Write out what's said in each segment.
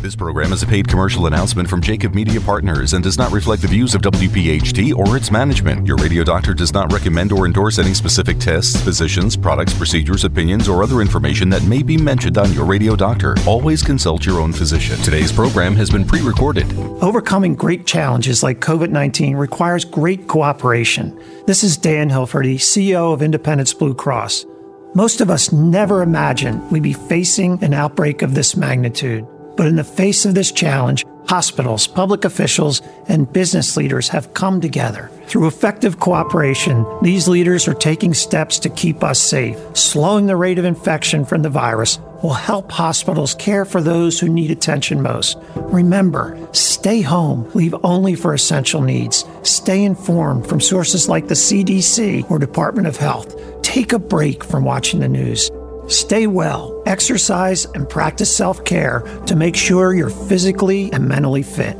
This program is a paid commercial announcement from Jacob Media Partners and does not reflect the views of WPHT or its management. Your radio doctor does not recommend or endorse any specific tests, physicians, products, procedures, opinions, or other information that may be mentioned on your radio doctor. Always consult your own physician. Today's program has been pre recorded. Overcoming great challenges like COVID 19 requires great cooperation. This is Dan Hilferty, CEO of Independence Blue Cross. Most of us never imagined we'd be facing an outbreak of this magnitude. But in the face of this challenge, hospitals, public officials, and business leaders have come together. Through effective cooperation, these leaders are taking steps to keep us safe. Slowing the rate of infection from the virus will help hospitals care for those who need attention most. Remember, stay home, leave only for essential needs. Stay informed from sources like the CDC or Department of Health. Take a break from watching the news. Stay well, exercise, and practice self care to make sure you're physically and mentally fit.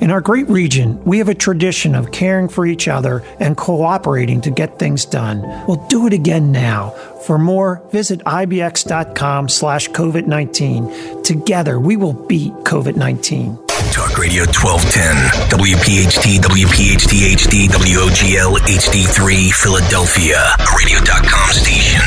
In our great region, we have a tradition of caring for each other and cooperating to get things done. We'll do it again now. For more, visit ibx.com slash COVID-19. Together, we will beat COVID-19. Talk Radio 1210, WPHT, WPHT HD, WOGL HD3, Philadelphia, a radio.com station.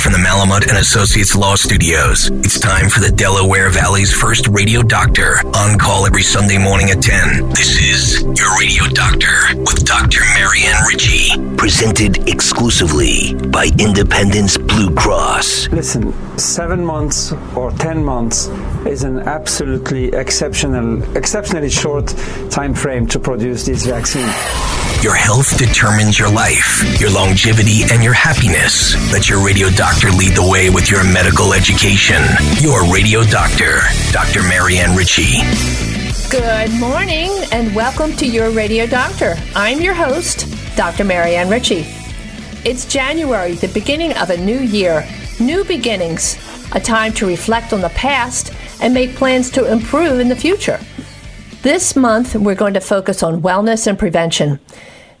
From the Malamut and Associates Law Studios, it's time for the Delaware Valley's first radio doctor, on call every Sunday morning at 10. This is Your Radio Doctor with Dr. Marianne Ritchie, presented exclusively by Independence Blue Cross. Listen, seven months or 10 months is an absolutely exceptional, exceptionally short time frame to produce this vaccine. Your health determines your life, your longevity, and your happiness. Let your radio doctor lead the way with your medical education. Your radio doctor, Dr. Marianne Ritchie. Good morning and welcome to Your Radio Doctor. I'm your host, Dr. Marianne Ritchie. It's January, the beginning of a new year, new beginnings, a time to reflect on the past and make plans to improve in the future. This month, we're going to focus on wellness and prevention.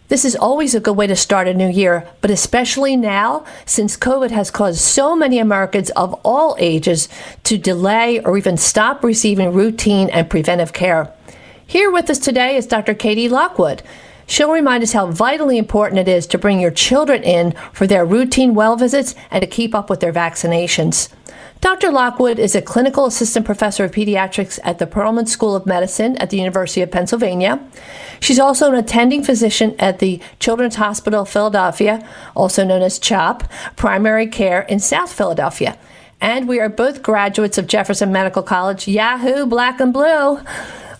This is always a good way to start a new year, but especially now, since COVID has caused so many Americans of all ages to delay or even stop receiving routine and preventive care. Here with us today is Dr. Katie Lockwood. She'll remind us how vitally important it is to bring your children in for their routine well visits and to keep up with their vaccinations. Dr. Lockwood is a clinical assistant professor of pediatrics at the Perelman School of Medicine at the University of Pennsylvania. She's also an attending physician at the Children's Hospital of Philadelphia, also known as CHOP, Primary Care in South Philadelphia. And we are both graduates of Jefferson Medical College. Yahoo, black and blue.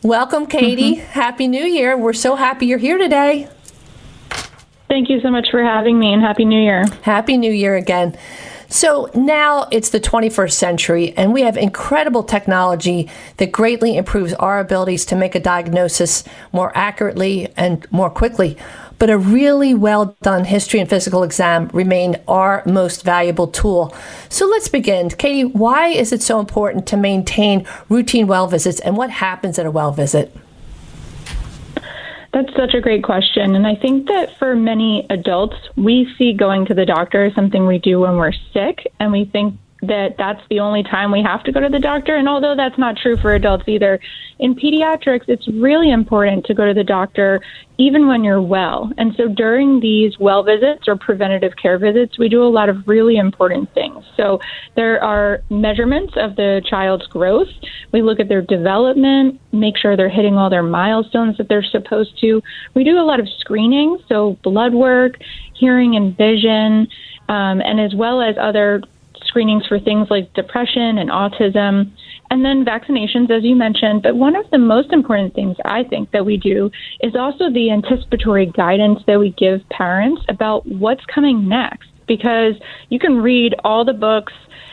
Welcome, Katie. Mm-hmm. Happy New Year. We're so happy you're here today. Thank you so much for having me and Happy New Year. Happy New Year again. So now it's the 21st century, and we have incredible technology that greatly improves our abilities to make a diagnosis more accurately and more quickly. But a really well done history and physical exam remain our most valuable tool. So let's begin. Katie, why is it so important to maintain routine well visits, and what happens at a well visit? That's such a great question. And I think that for many adults, we see going to the doctor as something we do when we're sick, and we think that that's the only time we have to go to the doctor. And although that's not true for adults either, in pediatrics, it's really important to go to the doctor even when you're well. And so during these well visits or preventative care visits, we do a lot of really important things. So there are measurements of the child's growth. We look at their development, make sure they're hitting all their milestones that they're supposed to. We do a lot of screening, so blood work, hearing and vision, um, and as well as other screenings for things like depression and autism, and then vaccinations, as you mentioned. But one of the most important things I think that we do is also the anticipatory guidance that we give parents about what's coming next. Because you can read all the books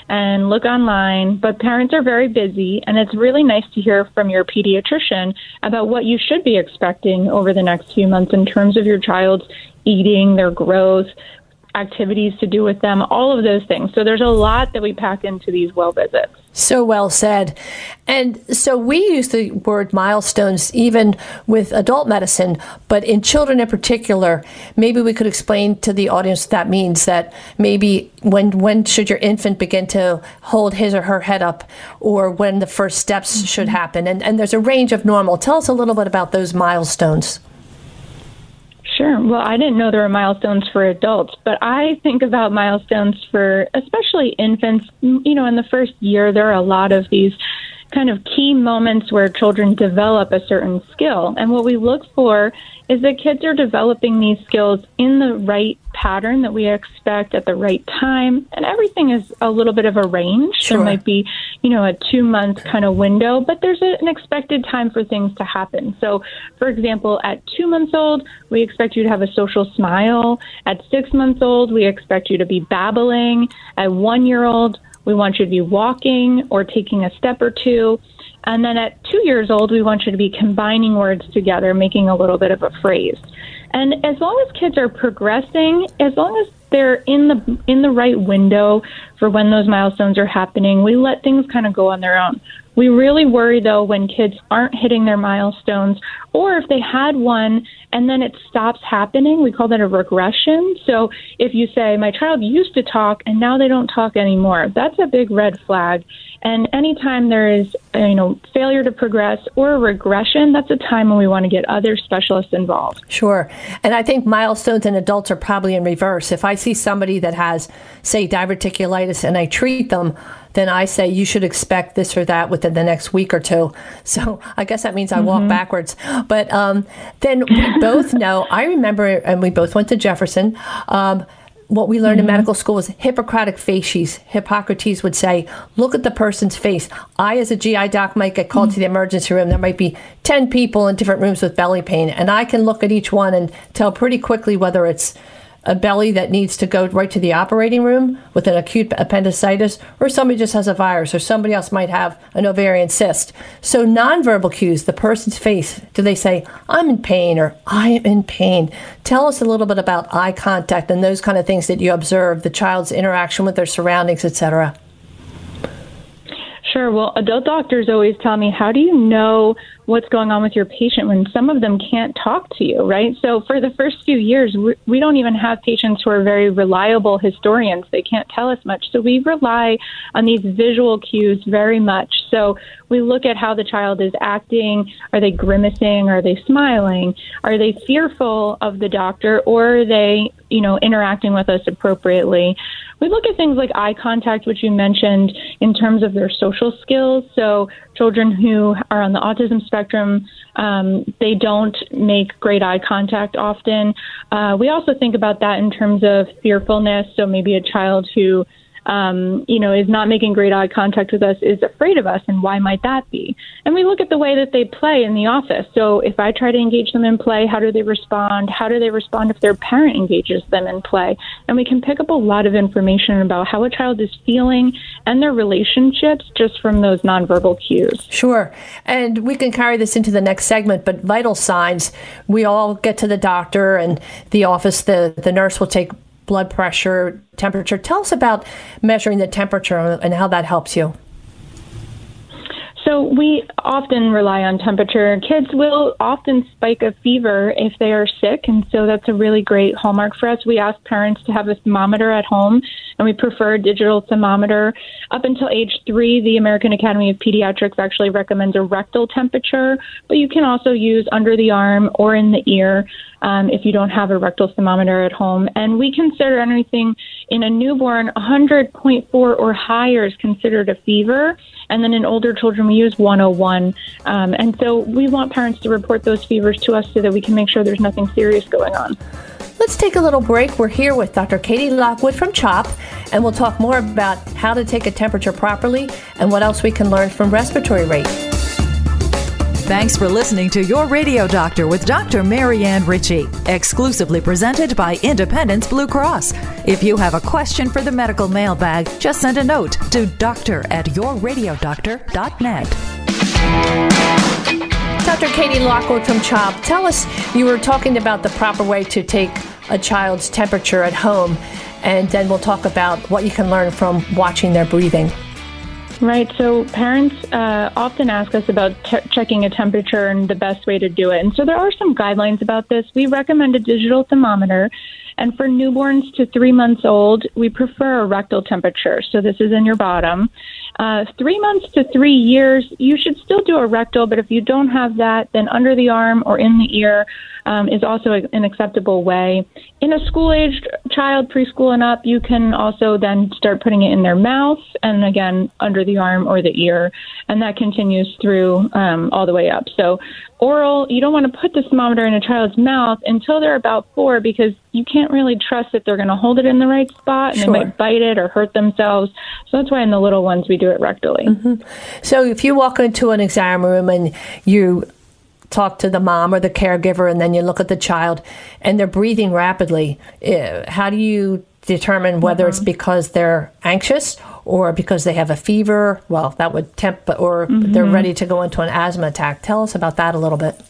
and look online, but parents are very busy, and it's really nice to hear from your pediatrician about what you should be expecting over the next few months in terms of your child's eating, their growth, activities to do with them, all of those things. So there's a lot that we pack into these well visits. So well said. And so we use the word milestones even with adult medicine, but in children in particular, maybe we could explain to the audience that means that maybe when when should your infant begin to hold his or her head up or when the first steps mm-hmm. should happen. And and there's a range of normal. Tell us a little bit about those milestones. Sure. Well, I didn't know there were milestones for adults, but I think about milestones for especially infants. You know, in the first year, there are a lot of these kind of key moments where children develop a certain skill. And what we look for is that kids are developing these skills in the right pattern that we expect at the right time. And everything is a little bit of a range. Sure. There might be, you know, a two month kind of window, but there's a, an expected time for things to happen. So, for example, at two months old, we expect you to have a social smile. At six months old, we expect you to be babbling. At one year old, we want you to be walking or taking a step or two. And then at two years old, we want you to be combining words together, making a little bit of a phrase. And as long as kids are progressing, as long as they're in the in the right window for when those milestones are happening, we let things kind of go on their own. We really worry though when kids aren't hitting their milestones or if they had one and then it stops happening. We call that a regression. So if you say, My child used to talk and now they don't talk anymore, that's a big red flag. And anytime there is, you know, failure to progress or a regression, that's a time when we want to get other specialists involved. Sure. And I think milestones in adults are probably in reverse. If I see somebody that has, say, diverticulitis and I treat them, then I say you should expect this or that within the next week or two. So I guess that means I mm-hmm. walk backwards. But um, then we both know, I remember, and we both went to Jefferson. Um, what we learned mm-hmm. in medical school was Hippocratic facies. Hippocrates would say, look at the person's face. I, as a GI doc, might get called mm-hmm. to the emergency room. There might be 10 people in different rooms with belly pain, and I can look at each one and tell pretty quickly whether it's a belly that needs to go right to the operating room with an acute appendicitis, or somebody just has a virus, or somebody else might have an ovarian cyst. So, nonverbal cues, the person's face, do they say, I'm in pain, or I am in pain? Tell us a little bit about eye contact and those kind of things that you observe, the child's interaction with their surroundings, etc. Sure. Well, adult doctors always tell me, how do you know what's going on with your patient when some of them can't talk to you, right? So for the first few years, we don't even have patients who are very reliable historians. They can't tell us much. So we rely on these visual cues very much. So we look at how the child is acting. Are they grimacing? Are they smiling? Are they fearful of the doctor or are they, you know, interacting with us appropriately? We look at things like eye contact, which you mentioned in terms of their social skills. So children who are on the autism spectrum, um, they don't make great eye contact often. Uh, we also think about that in terms of fearfulness. So maybe a child who um, you know, is not making great eye contact with us, is afraid of us, and why might that be? And we look at the way that they play in the office. So if I try to engage them in play, how do they respond? How do they respond if their parent engages them in play? And we can pick up a lot of information about how a child is feeling and their relationships just from those nonverbal cues. Sure. And we can carry this into the next segment, but vital signs, we all get to the doctor and the office, the, the nurse will take blood pressure, temperature. Tell us about measuring the temperature and how that helps you. So we often rely on temperature. Kids will often spike a fever if they are sick, and so that's a really great hallmark for us. We ask parents to have a thermometer at home, and we prefer a digital thermometer. Up until age three, the American Academy of Pediatrics actually recommends a rectal temperature, but you can also use under the arm or in the ear um, if you don't have a rectal thermometer at home. And we consider anything in a newborn 100.4 or higher is considered a fever. And then in older children, we use 101. Um, and so we want parents to report those fevers to us so that we can make sure there's nothing serious going on. Let's take a little break. We're here with Dr. Katie Lockwood from CHOP, and we'll talk more about how to take a temperature properly and what else we can learn from respiratory rate. Thanks for listening to Your Radio Doctor with Dr. Marianne Ritchie, exclusively presented by Independence Blue Cross. If you have a question for the medical mailbag, just send a note to doctor at yourradiodoctor.net. Dr. Katie Lockwood from CHOP, tell us you were talking about the proper way to take a child's temperature at home, and then we'll talk about what you can learn from watching their breathing. Right. So parents uh, often ask us about checking a temperature and the best way to do it. And so there are some guidelines about this. We recommend a digital thermometer. And for newborns to three months old, we prefer a rectal temperature. So this is in your bottom. Uh, three months to three years, you should still do a rectal, but if you don't have that, then under the arm or in the ear um, is also an acceptable way. In a school aged child, preschool and up, you can also then start putting it in their mouth and again under the arm or the ear, and that continues through um, all the way up. So, oral, you don't want to put the thermometer in a child's mouth until they're about four because you can't really trust that they're going to hold it in the right spot and sure. they might bite it or hurt themselves. So that's why in the little ones we do it rectally. Mm-hmm. So if you walk into an exam room and you talk to the mom or the caregiver and then you look at the child and they're breathing rapidly, eh, how do you determine whether mm-hmm. it's because they're anxious or because they have a fever? Well, that would temp, or mm-hmm. they're ready to go into an asthma attack. Tell us about that a little bit.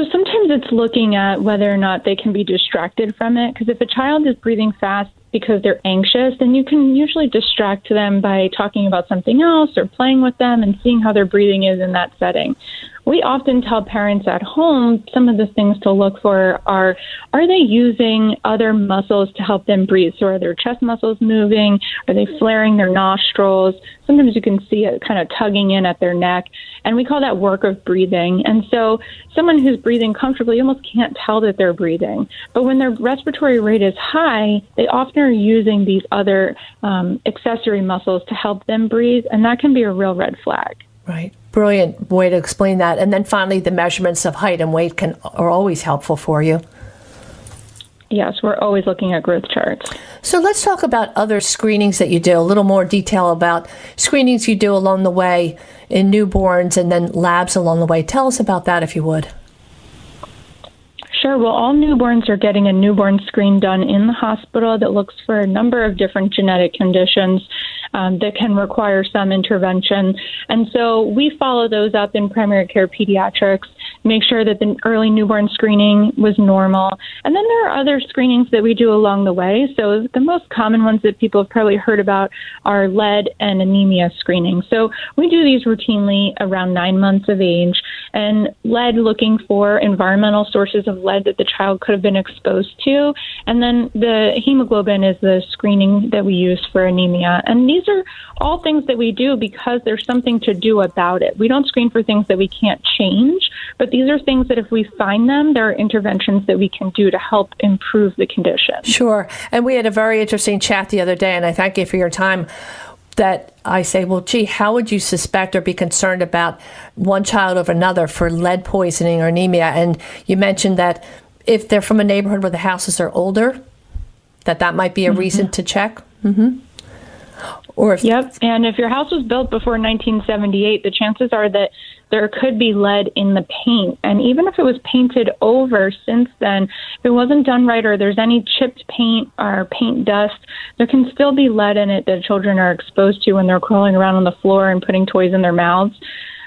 So sometimes it's looking at whether or not they can be distracted from it. Because if a child is breathing fast because they're anxious, then you can usually distract them by talking about something else or playing with them and seeing how their breathing is in that setting we often tell parents at home some of the things to look for are are they using other muscles to help them breathe? So are their chest muscles moving? Are they flaring their nostrils? Sometimes you can see it kind of tugging in at their neck. And we call that work of breathing. And so someone who's breathing comfortably almost can't tell that they're breathing. But when their respiratory rate is high, they often are using these other um, accessory muscles to help them breathe. And that can be a real red flag. Right. Brilliant way to explain that. And then finally, the measurements of height and weight can are always helpful for you. Yes, we're always looking at growth charts. So let's talk about other screenings that you do, a little more detail about screenings you do along the way in newborns and then labs along the way. Tell us about that if you would. Sure. Well, all newborns are getting a newborn screen done in the hospital that looks for a number of different genetic conditions um, that can require some intervention. And so we follow those up in primary care pediatrics, make sure that the early newborn screening was normal. And then there are other screenings that we do along the way. So the most common ones that people have probably heard about are lead and anemia screening. So we do these routinely around nine months of age. And lead looking for environmental sources of lead that the child could have been exposed to. And then the hemoglobin is the screening that we use for anemia. And these are all things that we do because there's something to do about it. We don't screen for things that we can't change, but these are things that if we find them, there are interventions that we can do to help improve the condition. Sure. And we had a very interesting chat the other day, and I thank you for your time that I say, well, gee, how would you suspect or be concerned about one child over another for lead poisoning or anemia? And you mentioned that if they're from a neighborhood where the houses are older, that that might be a mm-hmm. reason to check. Mm-hmm. Or if yep, and if your house was built before 1978, the chances are that there could be lead in the paint. And even if it was painted over since then, if it wasn't done right or there's any chipped paint or paint dust, there can still be lead in it that children are exposed to when they're crawling around on the floor and putting toys in their mouths.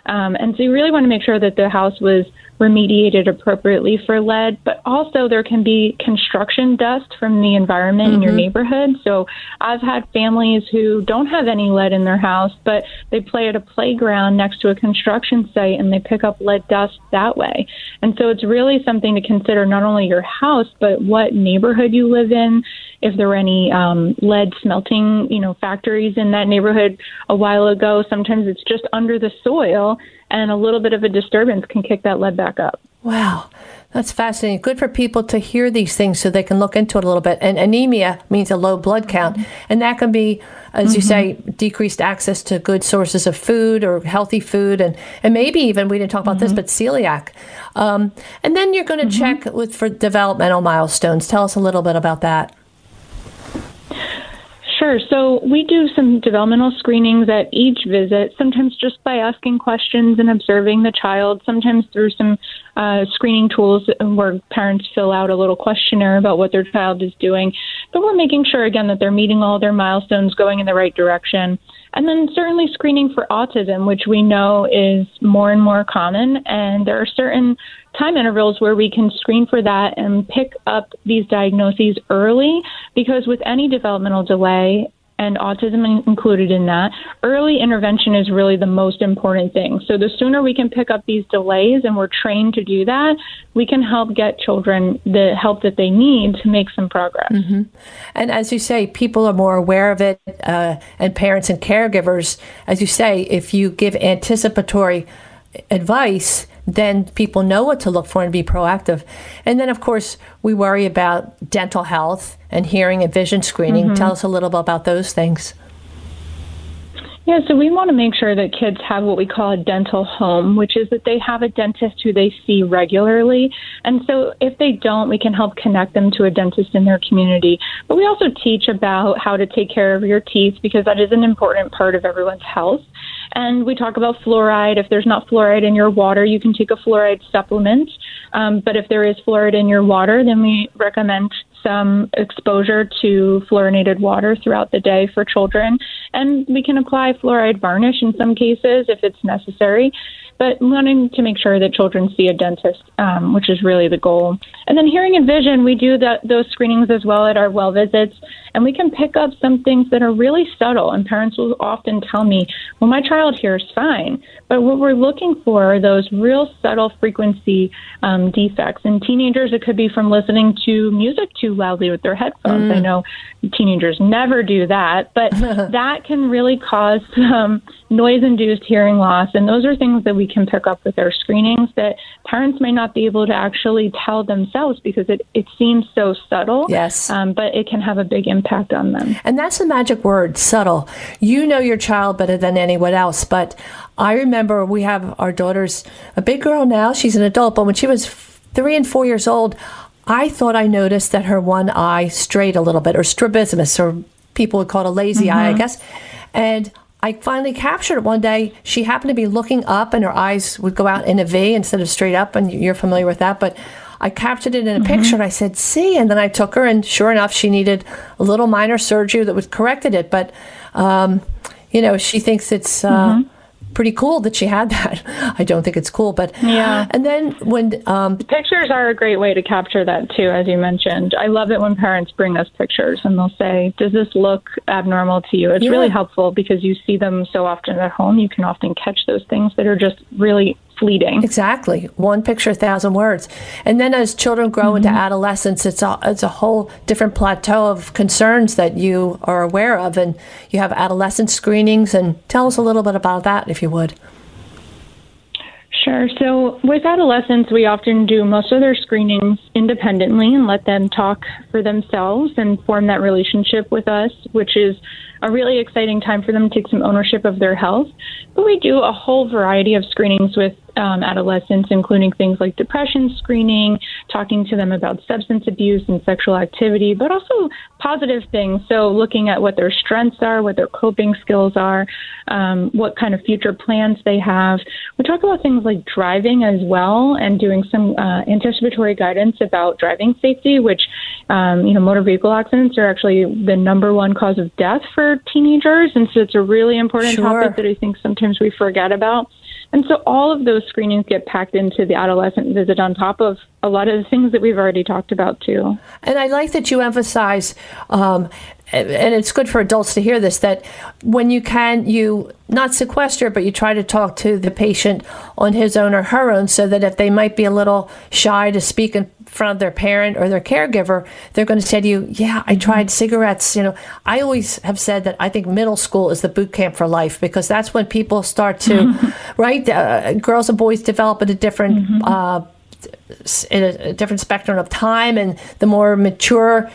Um, and so you really want to make sure that the house was remediated appropriately for lead, but also there can be construction dust from the environment mm-hmm. in your mm-hmm. neighborhood. So I've had families who don't have any lead in their house, but they play at a playground next to a construction site and they pick up lead dust that way. And so it's really something to consider not only your house, but what neighborhood you live in. If there were any um, lead smelting, you know, factories in that neighborhood a while ago, sometimes it's just under the soil and a little bit of a disturbance can kick that lead back up. Wow. That's fascinating. Good for people to hear these things so they can look into it a little bit. And anemia means a low blood count. And that can be, as mm-hmm. you say, decreased access to good sources of food or healthy food. And, and maybe even, we didn't talk about mm-hmm. this, but celiac. Um, and then you're going to mm-hmm. check with for developmental milestones. Tell us a little bit about that. Sure. So we do some developmental screenings at each visit, sometimes just by asking questions and observing the child, sometimes through some uh, screening tools where parents fill out a little questionnaire about what their child is doing. But we're making sure, again, that they're meeting all their milestones, going in the right direction. And then certainly screening for autism, which we know is more and more common. And there are certain time intervals where we can screen for that and pick up these diagnoses early because with any developmental delay, and autism included in that, early intervention is really the most important thing. So the sooner we can pick up these delays and we're trained to do that, we can help get children the help that they need to make some progress. Mm-hmm. And as you say, people are more aware of it, uh, and parents and caregivers, as you say, if you give anticipatory advice, then people know what to look for and be proactive. And then, of course, we worry about dental health and hearing and vision screening. Mm-hmm. Tell us a little bit about those things. Yeah, so we want to make sure that kids have what we call a dental home, which is that they have a dentist who they see regularly. And so if they don't, we can help connect them to a dentist in their community. But we also teach about how to take care of your teeth because that is an important part of everyone's health. And we talk about fluoride. If there's not fluoride in your water, you can take a fluoride supplement. Um, but if there is fluoride in your water, then we recommend some exposure to fluorinated water throughout the day for children. And we can apply fluoride varnish in some cases if it's necessary but wanting to make sure that children see a dentist, um, which is really the goal. And then hearing and vision, we do that, those screenings as well at our well visits, and we can pick up some things that are really subtle. And parents will often tell me, well, my child hears fine. But what we're looking for are those real subtle frequency um, defects. In teenagers, it could be from listening to music too loudly with their headphones. Mm. I know teenagers never do that, but that can really cause some noise induced hearing loss. And those are things that we can pick up with our screenings that parents may not be able to actually tell themselves because it, it seems so subtle. Yes. Um, but it can have a big impact on them. And that's the magic word, subtle. You know your child better than anyone else. But I remember we have our daughter's a big girl now. She's an adult, but when she was three and four years old, I thought I noticed that her one eye strayed a little bit, or strabismus, or people would call it a lazy mm-hmm. eye, I mm-hmm. guess. And I finally captured it one day. She happened to be looking up, and her eyes would go out in a V instead of straight up, and you're familiar with that. But I captured it in a mm-hmm. picture, and I said, "See," and then I took her, and sure enough, she needed a little minor surgery that was corrected it. But um, you know, she thinks it's. Uh, mm-hmm pretty cool that she had that. I don't think it's cool, but yeah. And then when um, pictures are a great way to capture that too, as you mentioned. I love it when parents bring us pictures and they'll say, "Does this look abnormal to you?" It's yeah. really helpful because you see them so often at home. You can often catch those things that are just really fleeting. Exactly. One picture, a thousand words. And then as children grow mm-hmm. into adolescence, it's a, it's a whole different plateau of concerns that you are aware of. And you have adolescent screenings. And tell us a little bit about that, if you would. Sure. So with adolescents, we often do most of their screenings independently and let them talk for themselves and form that relationship with us, which is a really exciting time for them to take some ownership of their health. But we do a whole variety of screenings with um, adolescents, including things like depression screening, talking to them about substance abuse and sexual activity, but also positive things. So, looking at what their strengths are, what their coping skills are, um, what kind of future plans they have. We talk about things like driving as well, and doing some uh, anticipatory guidance about driving safety, which um, you know, motor vehicle accidents are actually the number one cause of death for teenagers, and so it's a really important sure. topic that I think sometimes we forget about. And so all of those screenings get packed into the adolescent visit on top of a lot of the things that we've already talked about too. And I like that you emphasize, um, and it's good for adults to hear this, that when you can, you not sequester, but you try to talk to the patient on his own or her own so that if they might be a little shy to speak in front of their parent or their caregiver, they're going to say to you, Yeah, I tried cigarettes. You know, I always have said that I think middle school is the boot camp for life because that's when people start to, right? Uh, girls and boys develop at a different, mm-hmm. uh, in a, a, different spectrum of time, and the more mature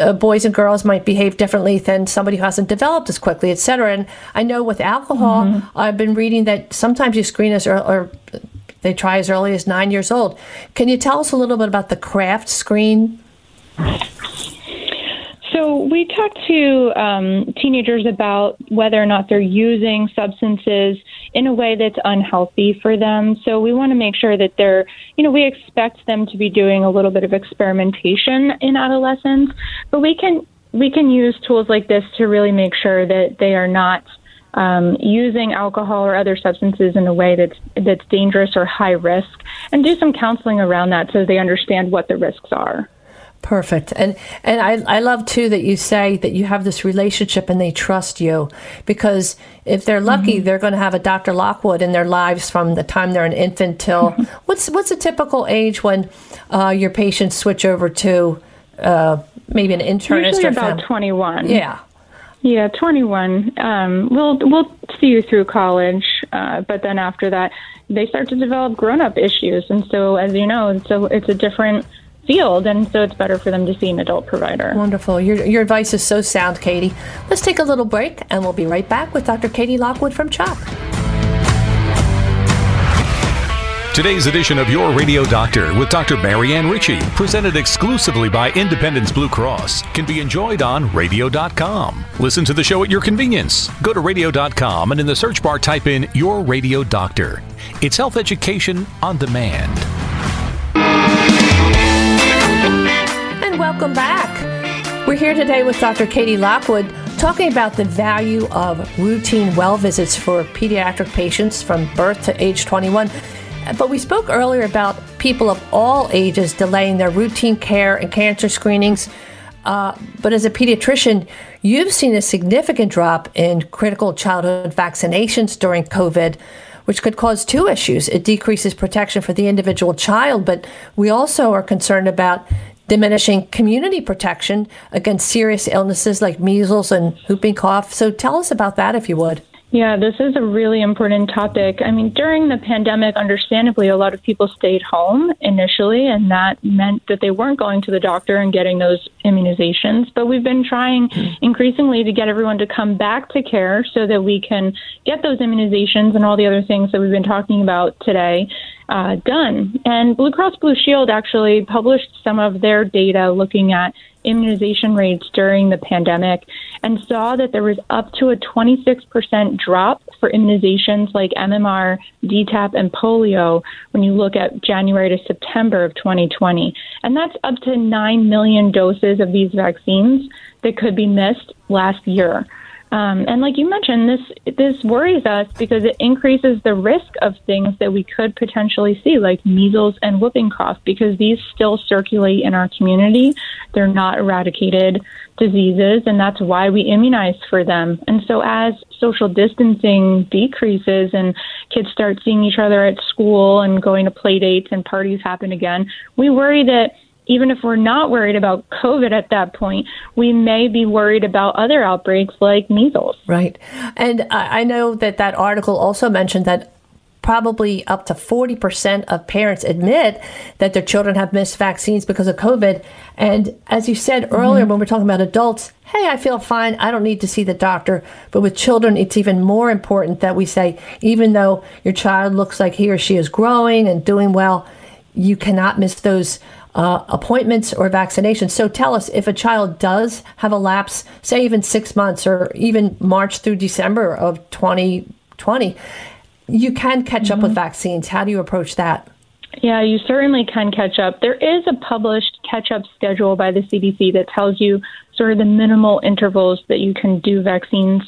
uh, boys and girls might behave differently than somebody who hasn't developed as quickly, et cetera. And I know with alcohol, mm-hmm. I've been reading that sometimes you screen as or, or they try as early as nine years old. Can you tell us a little bit about the CRAFFT screen? So we talk to um, teenagers about whether or not they're using substances in a way that's unhealthy for them. So we want to make sure that they're, you know, we expect them to be doing a little bit of experimentation in adolescence, but we can we can use tools like this to really make sure that they are not um, using alcohol or other substances in a way that's that's dangerous or high risk, and do some counseling around that so they understand what the risks are. Perfect. And and I, I love too that you say that you have this relationship and they trust you because if they're lucky mm-hmm. they're going to have a Dr. Lockwood in their lives from the time they're an infant till what's what's a typical age when uh, your patients switch over to uh, maybe an internist Usually or about fam- 21. Yeah. Yeah, 21. Um, we'll we'll see you through college, uh, but then after that, they start to develop grown-up issues, and so as you know, so it's a different field, and so it's better for them to see an adult provider. Wonderful. Your, your advice is so sound, Katie. Let's take a little break, and we'll be right back with Dr. Katie Lockwood from CHOP. Today's edition of Your Radio Doctor with Dr. Marianne Ritchie, presented exclusively by Independence Blue Cross, can be enjoyed on radio.com. Listen to the show at your convenience. Go to radio.com and in the search bar type in Your Radio Doctor. It's health education on demand. Welcome back. We're here today with Dr. Katie Lockwood talking about the value of routine well visits for pediatric patients from birth to age 21. But we spoke earlier about people of all ages delaying their routine care and cancer screenings. Uh, but as a pediatrician, you've seen a significant drop in critical childhood vaccinations during COVID which could cause two issues. It decreases protection for the individual child, but we also are concerned about diminishing community protection against serious illnesses like measles and whooping cough. So tell us about that if you would. Yeah, this is a really important topic. I mean, during the pandemic, understandably, a lot of people stayed home initially, and that meant that they weren't going to the doctor and getting those immunizations. But we've been trying increasingly to get everyone to come back to care so that we can get those immunizations and all the other things that we've been talking about today uh, done. And Blue Cross Blue Shield actually published some of their data looking at immunization rates during the pandemic and saw that there was up to a 26% drop for immunizations like MMR, DTaP, and polio when you look at January to September of 2020. And that's up to 9 million doses of these vaccines that could be missed last year. Um, and like you mentioned, this this worries us because it increases the risk of things that we could potentially see, like measles and whooping cough, because these still circulate in our community. They're not eradicated diseases, and that's why we immunize for them. And so, as social distancing decreases and kids start seeing each other at school and going to play dates and parties happen again, we worry that even if we're not worried about COVID at that point, we may be worried about other outbreaks like measles. Right. And I know that that article also mentioned that probably up to 40% of parents admit that their children have missed vaccines because of COVID. And as you said earlier, mm-hmm. when we're talking about adults, hey, I feel fine. I don't need to see the doctor. But with children, it's even more important that we say, even though your child looks like he or she is growing and doing well, you cannot miss those uh, appointments or vaccinations. So tell us if a child does have a lapse, say even six months or even March through December of 2020, you can catch mm-hmm. up with mm-hmm. vaccines. How do you approach that? Yeah, you certainly can catch up. There is a published catch up schedule by the CDC that tells you sort of the minimal intervals that you can do vaccines.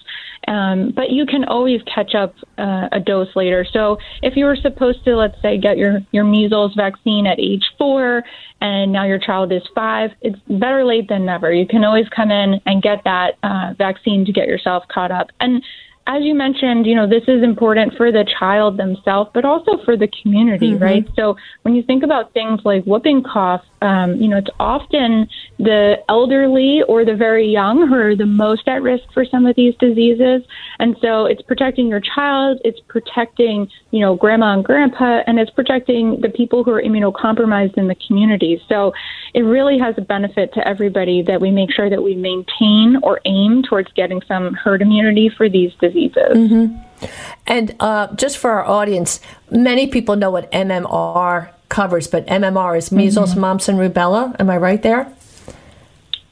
Um, but you can always catch up uh, a dose later. So if you were supposed to, let's say, get your, your measles vaccine at age four and now your child is five, it's better late than never. You can always come in and get that uh, vaccine to get yourself caught up. And as you mentioned, you know, this is important for the child themselves, but also for the community, mm-hmm. right? So when you think about things like whooping cough, um, you know, it's often the elderly or the very young who are the most at risk for some of these diseases. And so it's protecting your child, it's protecting, you know, grandma and grandpa, and it's protecting the people who are immunocompromised in the community. So it really has a benefit to everybody that we make sure that we maintain or aim towards getting some herd immunity for these diseases. Mm-hmm. And uh, just for our audience, many people know what MMR covers, but MMR is measles, mm-hmm. mumps, and rubella. Am I right there?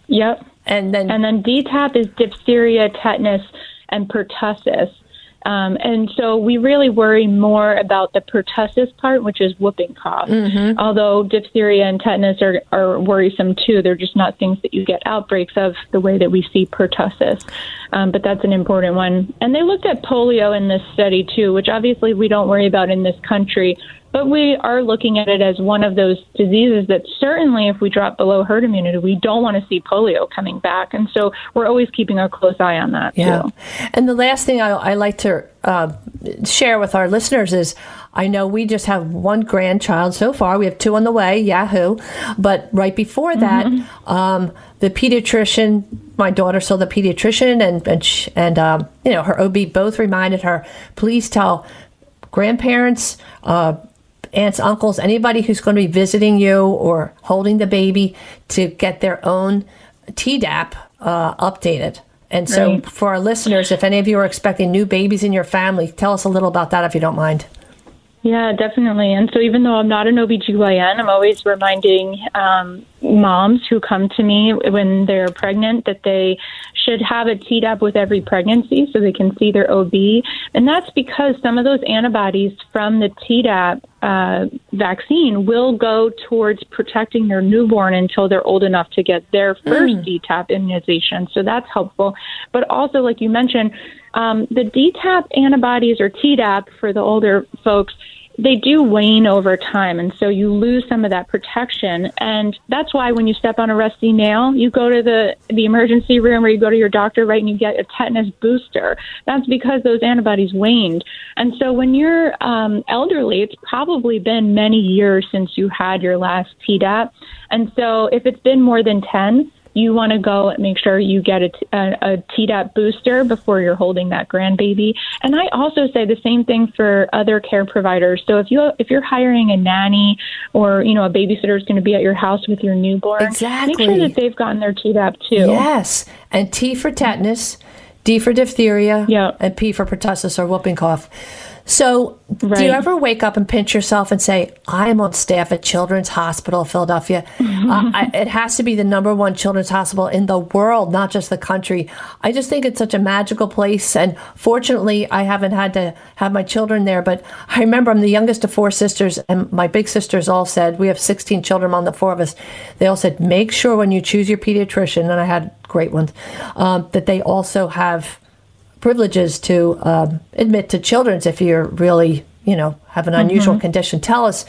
Yep. And then and then DTaP is diphtheria, tetanus, and pertussis. Um, and so we really worry more about the pertussis part, which is whooping cough. Mm-hmm. Although diphtheria and tetanus are, are worrisome too, they're just not things that you get outbreaks of the way that we see pertussis. Um, but that's an important one. And they looked at polio in this study too, which obviously we don't worry about in this country. But we are looking at it as one of those diseases that certainly, if we drop below herd immunity, we don't want to see polio coming back. And so we're always keeping a close eye on that, Yeah. too. And the last thing I, I like to uh, share with our listeners is I know we just have one grandchild so far. We have two on the way, Yahoo. But right before that, um, the pediatrician, my daughter saw the pediatrician, and and, sh- and um, you know her OB both reminded her, please tell grandparents. Uh, aunts, uncles, anybody who's going to be visiting you or holding the baby to get their own TDAP uh, updated. And so, Right. for our listeners, if any of you are expecting new babies in your family, tell us a little about that if you don't mind. Yeah, definitely. And so even though I'm not an OBGYN, I'm always reminding um, moms who come to me when they're pregnant that they should have a Tdap with every pregnancy so they can see their OB. And that's because some of those antibodies from the Tdap uh, vaccine will go towards protecting their newborn until they're old enough to get their first DTaP immunization. So that's helpful. But also, like you mentioned, um, the DTaP antibodies or Tdap for the older folks, they do wane over time. And so you lose some of that protection. And that's why when you step on a rusty nail, you go to the, the emergency room or you go to your doctor, right, and you get a tetanus booster. That's because those antibodies waned. And so when you're um, elderly, it's probably been many years since you had your last Tdap. And so if it's been more than 10, you want to go and make sure you get a, a, a Tdap booster before you're holding that grandbaby. And I also say the same thing for other care providers. So if you if you're hiring a nanny or you know a babysitter is going to be at your house with your newborn, Exactly. make sure that they've gotten their Tdap too. Yes. And T for tetanus, D for diphtheria, Yeah. and P for pertussis or whooping cough. So, do you ever wake up and pinch yourself and say, I'm on staff at Children's Hospital of Philadelphia? uh, I, it has to be the number one children's hospital in the world, not just the country. I just think it's such a magical place. And fortunately, I haven't had to have my children there. But I remember I'm the youngest of four sisters, and my big sisters all said, We have 16 children on the four of us. They all said, Make sure when you choose your pediatrician, and I had great ones, um, that they also have privileges to um, admit to children's if you're really, you know, have an unusual condition. Tell us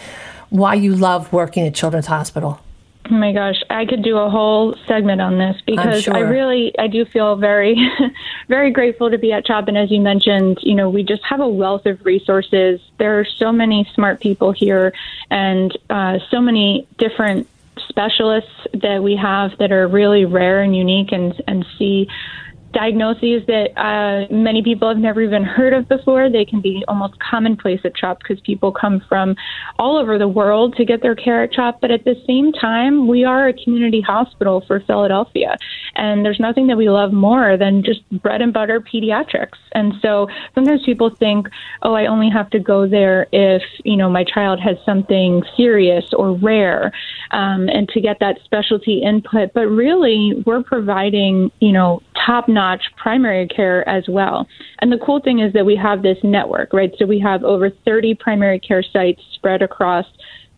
why you love working at Children's Hospital. Oh my gosh, I could do a whole segment on this because sure. I really, I do feel very, very grateful to be at CHOP. And as you mentioned, you know, we just have a wealth of resources. There are so many smart people here and uh, so many different specialists that we have that are really rare and unique and, and see diagnoses that uh, many people have never even heard of before. They can be almost commonplace at CHOP because people come from all over the world to get their care at CHOP. But at the same time, we are a community hospital for Philadelphia. And there's nothing that we love more than just bread and butter pediatrics. And so sometimes people think, oh, I only have to go there if, you know, my child has something serious or rare um, and to get that specialty input. But really, we're providing, you know, top notch primary care as well. And the cool thing is that we have this network, right? So we have over 30 primary care sites spread across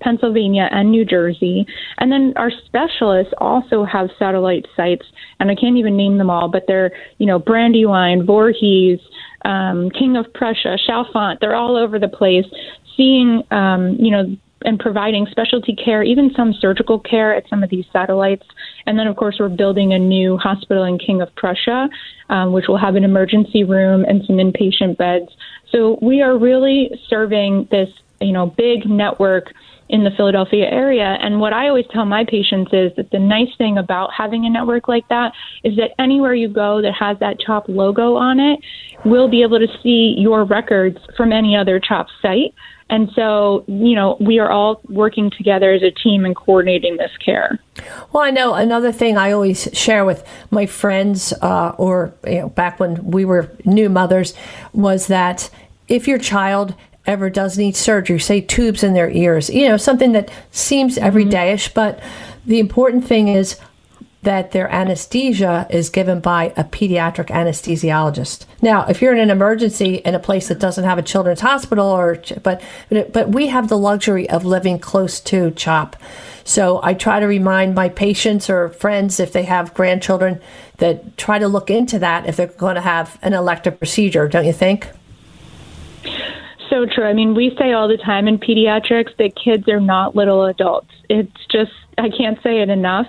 Pennsylvania and New Jersey. And then our specialists also have satellite sites, and I can't even name them all, but they're, you know, Brandywine, Voorhees, um, King of Prussia, Chalfont, they're all over the place, seeing, um, you know, and providing specialty care, even some surgical care at some of these satellites. And then, of course, we're building a new hospital in King of Prussia, um, which will have an emergency room and some inpatient beds. So we are really serving this, you know, big network in the Philadelphia area. And what I always tell my patients is that the nice thing about having a network like that is that anywhere you go that has that CHOP logo on it, we'll be able to see your records from any other CHOP site. And so, you know, we are all working together as a team and coordinating this care. Well, I know another thing I always share with my friends, uh, or you know, back when we were new mothers, was that if your child ever does need surgery, say tubes in their ears, you know, something that seems everyday'ish, but the important thing is that their anesthesia is given by a pediatric anesthesiologist. Now, if you're in an emergency in a place that doesn't have a children's hospital, or but but we have the luxury of living close to CHOP. So I try to remind my patients or friends if they have grandchildren that try to look into that if they're going to have an elective procedure. Don't you think? so true. I mean, we say all the time in pediatrics that kids are not little adults. It's just, I can't say it enough.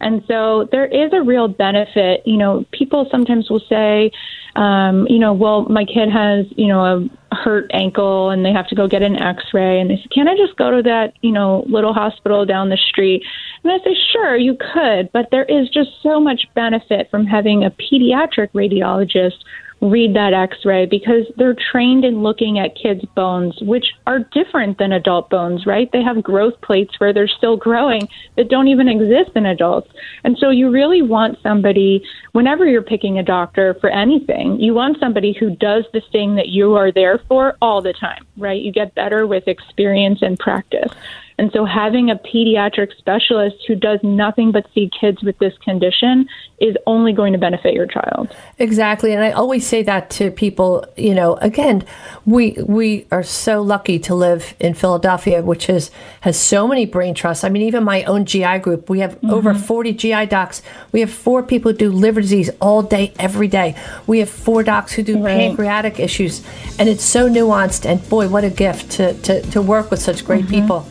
And so there is a real benefit. You know, people sometimes will say, um, you know, well, my kid has, you know, a hurt ankle and they have to go get an x ray. And they say, can I just go to that, you know, little hospital down the street? And I say, sure, you could. But there is just so much benefit from having a pediatric radiologist read that x ray because they're trained in looking at kids' bones, which are different than adult bones, right? They have growth plates where they're still growing that don't even exist in adults. And so you really want somebody, whenever you're picking a doctor for anything, you want somebody who does the thing that you are there for all the time, right? You get better with experience and practice. And so having a pediatric specialist who does nothing but see kids with this condition is only going to benefit your child. Exactly. And I always say that to people, you know, again, we we are so lucky to live in Philadelphia, which is has so many brain trusts. I mean, even my own GI group, we have mm-hmm. over 40 GI docs. We have four people who do liver disease all day, every day. We have four docs who do right. pancreatic issues. And it's so nuanced and boy, what a gift to, to, to work with such great mm-hmm. people.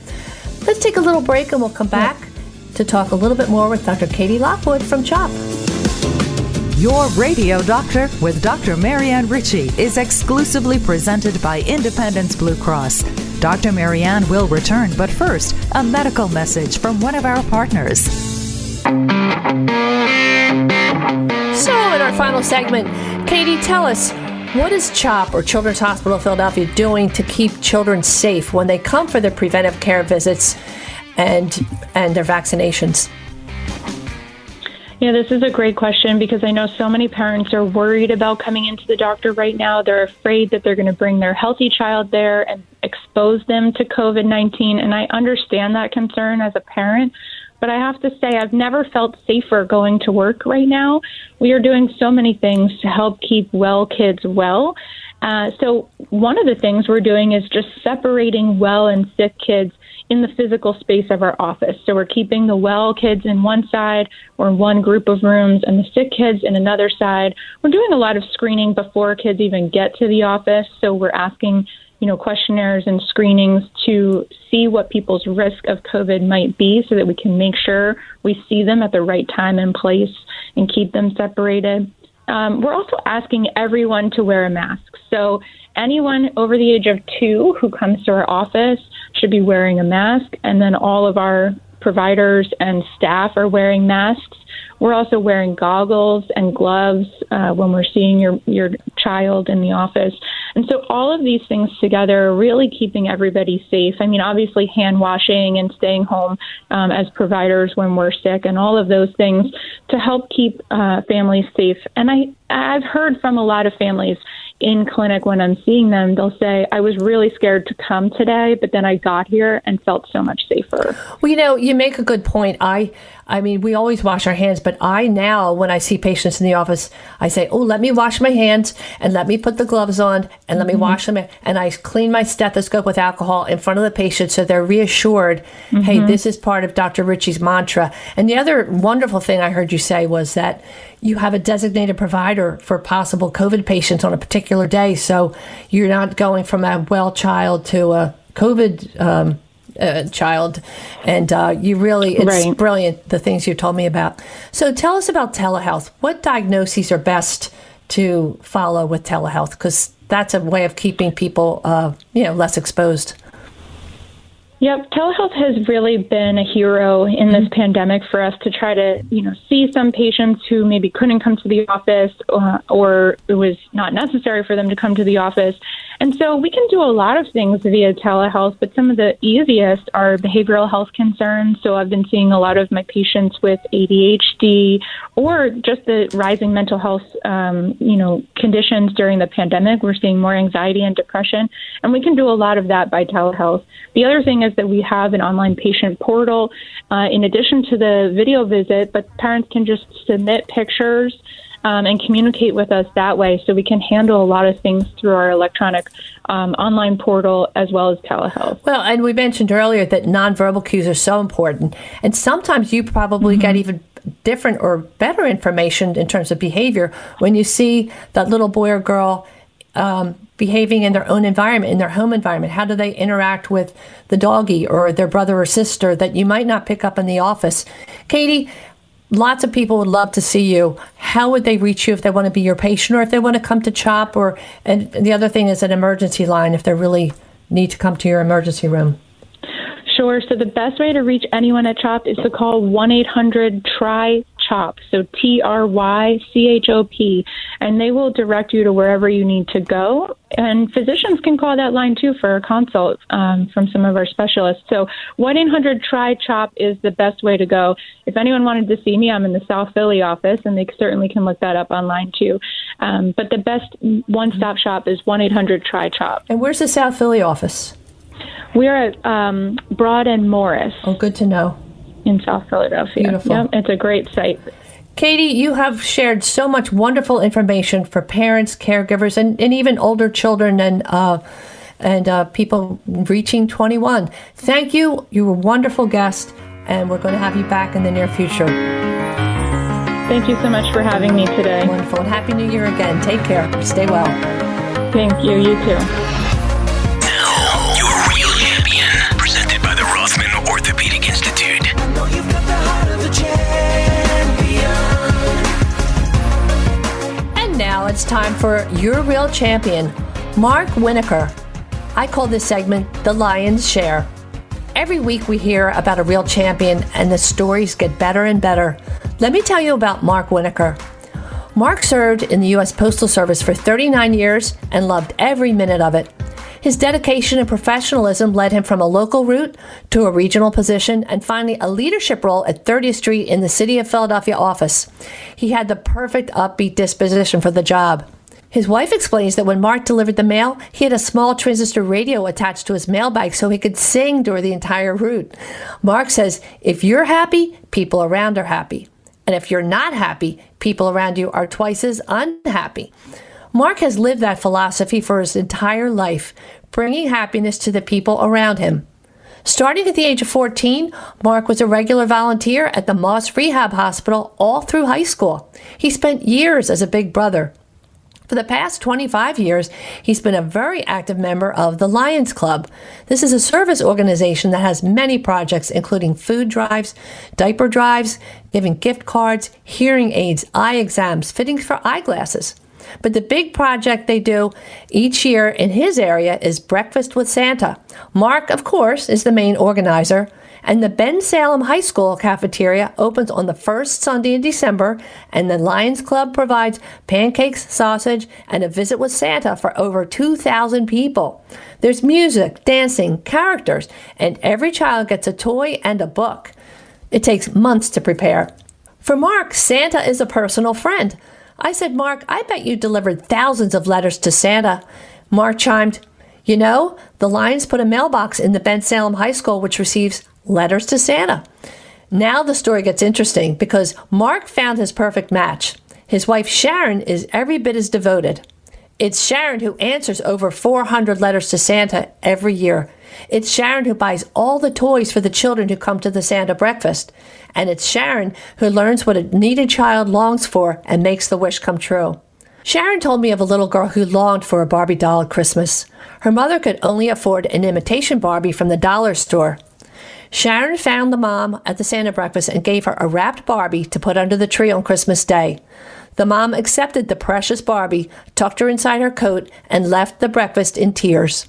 Let's take a little break and we'll come back to talk a little bit more with Dr. Katie Lockwood from CHOP. Your Radio Doctor with Dr. Marianne Ritchie is exclusively presented by Independence Blue Cross. Dr. Marianne will return, but first, a medical message from one of our partners. So, in our final segment, Katie, tell us what is CHOP or Children's Hospital Philadelphia doing to keep children safe when they come for their preventive care visits and and their vaccinations? Yeah, this is a great question because I know so many parents are worried about coming into the doctor right now. They're afraid that they're going to bring their healthy child there and expose them to COVID 19. And I understand that concern as a parent. But I have to say, I've never felt safer going to work right now. We are doing so many things to help keep well kids well. Uh, so, one of the things we're doing is just separating well and sick kids in the physical space of our office. So, we're keeping the well kids in one side or one group of rooms and the sick kids in another side. We're doing a lot of screening before kids even get to the office. So, we're asking you know, questionnaires and screenings to see what people's risk of COVID might be so that we can make sure we see them at the right time and place and keep them separated. Um, we're also asking everyone to wear a mask. So, anyone over the age of two who comes to our office should be wearing a mask, and then all of our providers and staff are wearing masks. We're also wearing goggles and gloves uh, when we're seeing your your child in the office, and so all of these things together are really keeping everybody safe. I mean, obviously hand washing and staying home um, as providers when we're sick, and all of those things to help keep uh, families safe. And I I've heard from a lot of families in clinic when I'm seeing them, they'll say, I was really scared to come today, but then I got here and felt so much safer. Well, you know, you make a good point. I I mean, we always wash our hands, but I now, when I see patients in the office, I say, Oh, let me wash my hands and let me put the gloves on and let mm-hmm. me wash them. And I clean my stethoscope with alcohol in front of the patient so they're reassured, mm-hmm. Hey, this is part of Dr. Ritchie's mantra. And the other wonderful thing I heard you say was that you have a designated provider for possible COVID patients on a particular day. So you're not going from a well child to a COVID um, uh, child, and uh, you really it's right. brilliant the things you told me about. So tell us about telehealth. What diagnoses are best to follow with telehealth? Because that's a way of keeping people, uh, you know, less exposed. Yep, telehealth has really been a hero in this mm-hmm. pandemic for us to try to, you know, see some patients who maybe couldn't come to the office or, uh, or it was not necessary for them to come to the office and so we can do a lot of things via telehealth, but some of the easiest are behavioral health concerns. So I've been seeing a lot of my patients with ADHD or just the rising mental health, um, you know, conditions during the pandemic. We're seeing more anxiety and depression, and we can do a lot of that by telehealth. The other thing is that we have an online patient portal uh, in addition to the video visit, but parents can just submit pictures um, and communicate with us that way so we can handle a lot of things through our electronic um, online portal as well as telehealth. Well, and we mentioned earlier that nonverbal cues are so important. And sometimes you probably mm-hmm. get even different or better information in terms of behavior when you see that little boy or girl um, behaving in their own environment, in their home environment? How do they interact with the doggy or their brother or sister that you might not pick up in the office? Katie, lots of people would love to see you. How would they reach you if they want to be your patient or if they want to come to CHOP? Or and the other thing is an emergency line if they really need to come to your emergency room. Sure. So the best way to reach anyone at CHOP is to call 1 800 TRY CHOP. So T R Y C H O P. And they will direct you to wherever you need to go. And physicians can call that line too for a consult um, from some of our specialists. So 1 800 TRY CHOP is the best way to go. If anyone wanted to see me, I'm in the South Philly office, and they certainly can look that up online too. Um, but the best one stop shop is 1 800 TRY CHOP. And where's the South Philly office? We're at um, Broad and Morris. Oh, good to know. In South Philadelphia. Beautiful. Yep, it's a great site. Katie, you have shared so much wonderful information for parents, caregivers, and, and even older children and uh, and uh, people reaching 21. Thank you. You were a wonderful guest, and we're going to have you back in the near future. Thank you so much for having me today. Wonderful. And Happy New Year again. Take care. Stay well. Thank you. You too. Time for Your Real Champion, Mark Winokur. I call this segment The Lion's Share. Every week we hear about a real champion and the stories get better and better. Let me tell you about Mark Winokur. Mark served in the U.S. Postal Service for 39 years and loved every minute of it. His dedication and professionalism led him from a local route to a regional position and finally a leadership role at 30th Street in the City of Philadelphia office. He had the perfect upbeat disposition for the job. His wife explains that when Mark delivered the mail, he had a small transistor radio attached to his mail mailbag so he could sing during the entire route. Mark says, if you're happy, people around are happy. And if you're not happy, people around you are twice as unhappy. Mark has lived that philosophy for his entire life, bringing happiness to the people around him. Starting at the age of 14, Mark was a regular volunteer at the Moss Rehab Hospital all through high school. He spent years as a big brother. For the past 25 years, he's been a very active member of the Lions Club. This is a service organization that has many projects, including food drives, diaper drives, giving gift cards, hearing aids, eye exams, fittings for eyeglasses. But the big project they do each year in his area is Breakfast with Santa. Mark, of course, is the main organizer. And the Bensalem High School cafeteria opens on the first Sunday in December, and the Lions Club provides pancakes, sausage, and a visit with Santa for over 2,000 people. There's music, dancing, characters, and every child gets a toy and a book. It takes months to prepare. For Mark, Santa is a personal friend. I said, Mark, I bet you delivered thousands of letters to Santa. Mark chimed, You know, the Lions put a mailbox in the Bensalem High School which receives letters to Santa. Now the story gets interesting because Mark found his perfect match. His wife Sharon is every bit as devoted. It's Sharon who answers over 400 letters to Santa every year. It's Sharon who buys all the toys for the children who come to the Santa breakfast. And it's Sharon who learns what a needed child longs for and makes the wish come true. Sharon told me of a little girl who longed for a Barbie doll at Christmas. Her mother could only afford an imitation Barbie from the dollar store. Sharon found the mom at the Santa breakfast and gave her a wrapped Barbie to put under the tree on Christmas Day. The mom accepted the precious Barbie, tucked her inside her coat, and left the breakfast in tears.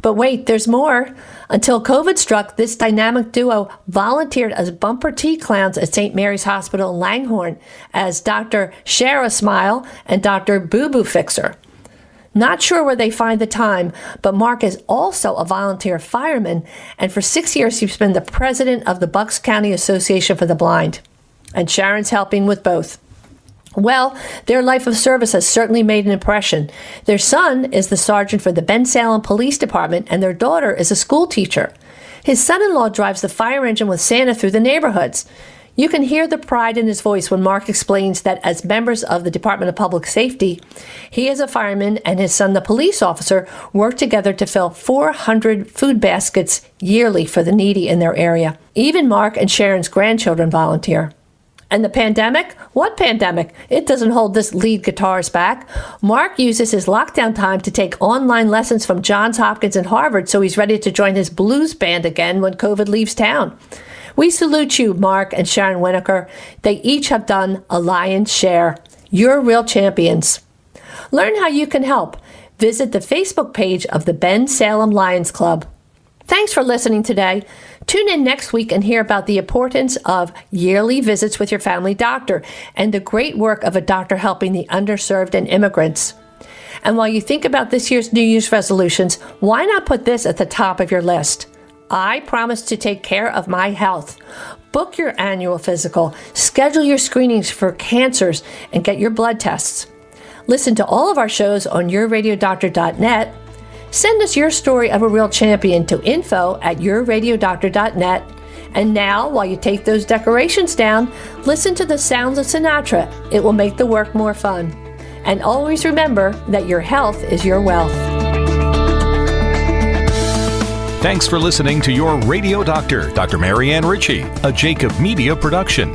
But wait, there's more. Until COVID struck, this dynamic duo volunteered as bumper T clowns at St. Mary's Hospital in Langhorne as Dr. Shara Smile and Dr. Boo Boo Fixer. Not sure where they find the time, but Mark is also a volunteer fireman, and for six years he's been the president of the Bucks County Association for the Blind. And Sharon's helping with both. Well, their life of service has certainly made an impression. Their son is the sergeant for the Bensalem Police Department, and their daughter is a school teacher. His son in law drives the fire engine with Santa through the neighborhoods. You can hear the pride in his voice when Mark explains that as members of the Department of Public Safety, he as a fireman and his son, the police officer, work together to fill 400 food baskets yearly for the needy in their area. Even Mark and Sharon's grandchildren volunteer. And the pandemic? What pandemic? It doesn't hold this lead guitarist back. Mark uses his lockdown time to take online lessons from Johns Hopkins and Harvard so he's ready to join his blues band again when COVID leaves town. We salute you, Mark and Sharon Winokur. They each have done a lion's share. You're real champions. Learn how you can help. Visit the Facebook page of the Bensalem Lions Club. Thanks for listening today. Tune in next week and hear about the importance of yearly visits with your family doctor and the great work of a doctor helping the underserved and immigrants. And while you think about this year's New Year's resolutions, why not put this at the top of your list? I promise to take care of my health. Book your annual physical, schedule your screenings for cancers, and get your blood tests. Listen to all of our shows on yourradiodoctor.net. Send us your story of a real champion to info at yourradiodoctor.net. And now, while you take those decorations down, listen to the sounds of Sinatra. It will make the work more fun. And always remember that your health is your wealth. Thanks for listening to your Radio Doctor, Dr. Marianne Ritchie, a Jacob Media production.